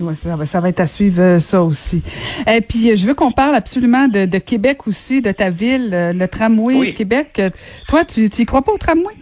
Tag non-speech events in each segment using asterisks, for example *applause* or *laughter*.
Ouais, ça, va, ça va être à suivre euh, ça aussi. Et puis euh, je veux qu'on parle absolument de, de, Québec aussi, de ta ville, euh, le tramway de Québec. Toi, tu n'y crois pas au tramway?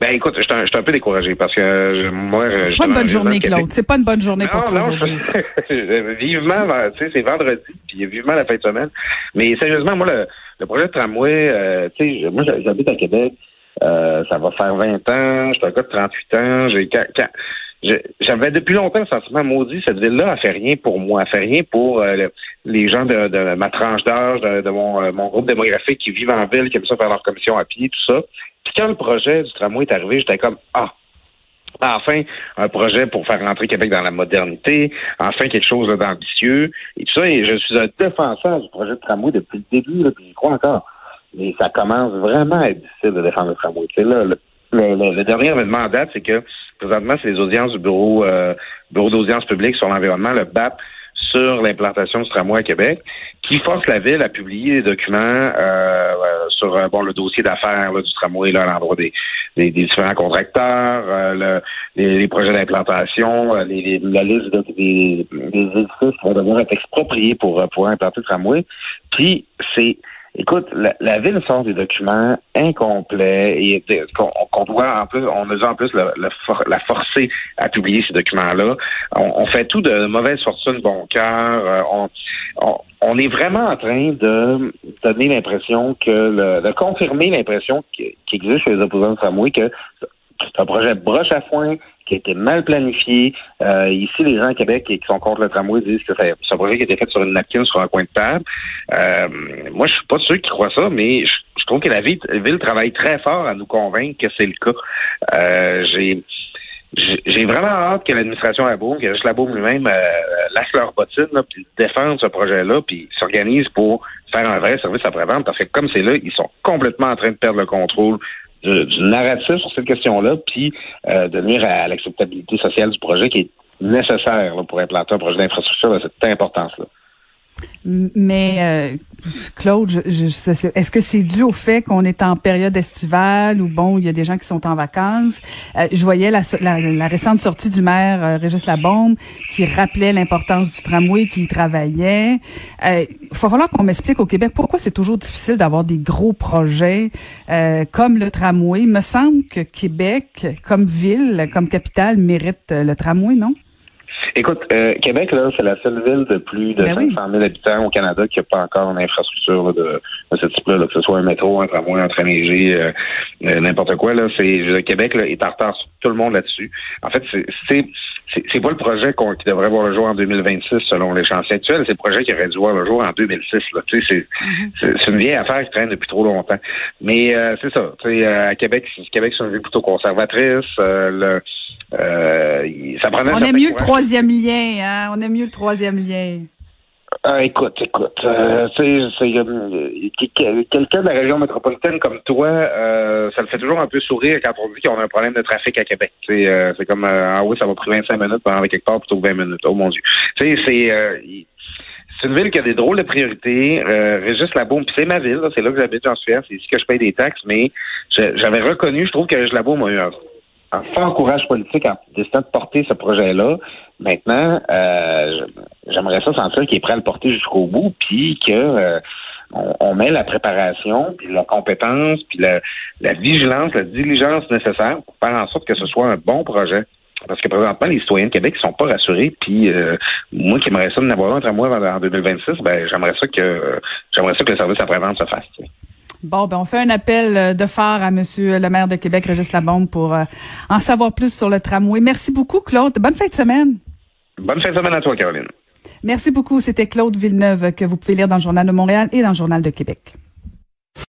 Ben écoute, je suis un, un, peu découragé parce que moi, c'est pas une bonne journée, Claude. C'est pas une bonne journée pour toi aujourd'hui. *laughs* vivement, tu sais, c'est vendredi, puis vivement la fin de semaine. Mais sérieusement, moi, le, le projet de tramway, euh, tu sais, moi, j'habite à Québec. Euh, ça va faire 20 ans. Je suis un gars de 38 ans. J'ai j'avais depuis longtemps le sentiment maudit, cette ville-là, elle fait rien pour moi, elle fait rien pour euh, les gens de, ma tranche d'âge, de, mon, euh, mon, groupe démographique qui vivent en ville, qui aiment ça faire leur commission à pied, tout ça. Puis quand le projet du tramway est arrivé, j'étais comme Ah, enfin un projet pour faire rentrer Québec dans la modernité, enfin quelque chose d'ambitieux et tout ça. Et je suis un défenseur du projet de tramway depuis le début, là, puis j'y crois encore. Mais ça commence vraiment à être difficile de défendre le tramway. C'est là, le, le, dernier événement en date, c'est que présentement, c'est les audiences du bureau, euh, bureau d'audience publique sur l'environnement, le BAP, sur l'implantation du tramway à Québec, qui force la ville à publier des documents euh, euh sur euh, bon le dossier d'affaires du tramway là, à l'endroit des, des, différents contracteurs, euh, le, les, projets d'implantation, les, la liste des, des édifices qui vont devoir être expropriés pour pouvoir implanter le tramway. Puis c'est Écoute, la, ville sort des documents incomplets et qu'on doit en plus, on a en plus la forcer à publier ces documents-là. On, fait tout de mauvaise fortune, bon cœur. Euh, on, on, est vraiment en train de donner l'impression que, de confirmer l'impression qui, existe chez les opposants de tramway que c'est un projet broche à foin qui a été mal planifié. Euh, ici, les gens à Québec qui, sont contre le tramway disent que c'est un projet qui a été fait sur une napkin, sur un coin de table. Euh, moi, je suis pas sûr qui croient ça, mais je, trouve que la ville, travaille très fort à nous convaincre que c'est le cas. Euh, j'ai j'ai vraiment hâte que l'administration Laboum, que juste Laboum lui-même euh, lâche leur bottine, puis défende ce projet-là, puis s'organise pour faire un vrai service après-vente, parce que comme c'est là, ils sont complètement en train de perdre le contrôle du, narratif sur cette question-là, puis euh, de nuire à l'acceptabilité sociale du projet qui est nécessaire pour implanter un projet d'infrastructure de cette importance-là. Mais euh, Claude, je, est-ce que c'est dû au fait qu'on est en période estivale ou bon, il y a des gens qui sont en vacances? Euh, je voyais la, la, récente sortie du maire euh, Régis Labombe qui rappelait l'importance du tramway, qui y travaillait. Il faut falloir qu'on m'explique au Québec pourquoi c'est toujours difficile d'avoir des gros projets comme le tramway. Il me semble que Québec, comme ville, comme capitale, mérite le tramway, non? Écoute, euh, Québec, là, c'est la seule ville de plus de 500 ben 000 habitants au Canada qui n'a pas encore une infrastructure de, de, ce type-là, que ce soit un métro, un tramway, un train léger, euh, euh, n'importe quoi. Là, c'est Québec là, est en retard sur tout le monde là-dessus. En fait, c'est c'est pas le projet qui devrait voir le jour en 2026 selon les chantiers actuels, c'est le projet qui aurait dû voir le jour en 2006. Là. Tu sais, mm-hmm. c'est une vieille affaire qui traîne depuis trop longtemps. Mais c'est ça. Tu sais, à Québec, Québec, c'est une ville plutôt conservatrice. le, ça prenait On aime mieux le troisième lien, hein? On aime mieux le troisième lien. Ah, écoute, écoute, euh, c'est euh, quelqu'un de la région métropolitaine comme toi, euh, ça me fait toujours un peu sourire quand on dit qu'on a un problème de trafic à Québec. C'est c'est comme ah oui, ça va prendre 25 minutes aller quelque part plutôt que 20 minutes. Oh mon Dieu. Tu sais, c'est c'est une ville qui a des drôles de priorités. Euh, Régis Labaume, c'est ma ville, c'est là que j'habite, j'en suis c'est ici que je paye des taxes, mais j'avais reconnu, je trouve que Régis Labaume a eu un un fort courage politique en décidant de porter ce projet-là. Maintenant, euh, j'aimerais ça sentir qu'il est prêt à le porter jusqu'au bout, puis que euh, on, met la préparation, puis la compétence, puis la, vigilance, la diligence nécessaire pour faire en sorte que ce soit un bon projet. Parce que présentement, les citoyens de Québec ne sont pas rassurés. Puis euh, moi qui aimerais ça de n'avoir un entre moi en 2026, ben j'aimerais ça que j'aimerais ça que le service après-vente se fasse. Bon, ben on fait un appel euh, de phare à Monsieur le maire de Québec, Régis Labombe, pour euh, en savoir plus sur le tramway. Merci beaucoup, Claude. Bonne fin de semaine. Bonne fin de semaine à toi, Caroline. Merci beaucoup. C'était Claude Villeneuve que vous pouvez lire dans le Journal de Montréal et dans le Journal de Québec.